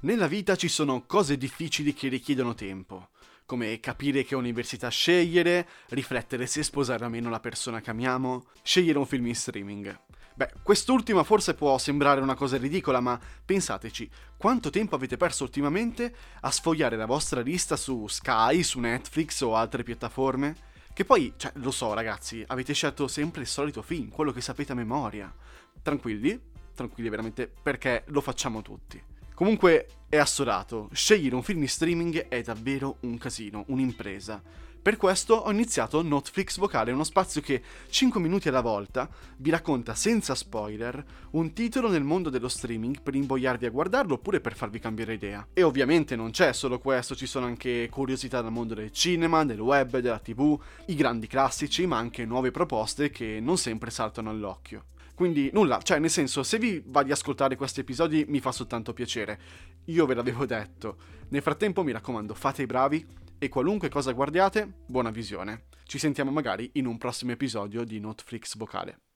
Nella vita ci sono cose difficili che richiedono tempo, come capire che università scegliere, riflettere se sposare o meno la persona che amiamo, scegliere un film in streaming. Beh, quest'ultima forse può sembrare una cosa ridicola, ma pensateci, quanto tempo avete perso ultimamente a sfogliare la vostra lista su Sky, su Netflix o altre piattaforme? Che poi, cioè, lo so ragazzi, avete scelto sempre il solito film, quello che sapete a memoria. Tranquilli, tranquilli veramente, perché lo facciamo tutti. Comunque è assodato, scegliere un film in streaming è davvero un casino, un'impresa. Per questo ho iniziato Netflix Vocale, uno spazio che 5 minuti alla volta vi racconta senza spoiler un titolo nel mondo dello streaming per invogliarvi a guardarlo oppure per farvi cambiare idea. E ovviamente non c'è solo questo, ci sono anche curiosità dal mondo del cinema, del web, della tv, i grandi classici, ma anche nuove proposte che non sempre saltano all'occhio. Quindi nulla, cioè nel senso, se vi va di ascoltare questi episodi mi fa soltanto piacere. Io ve l'avevo detto. Nel frattempo mi raccomando, fate i bravi e qualunque cosa guardiate, buona visione. Ci sentiamo magari in un prossimo episodio di Netflix Vocale.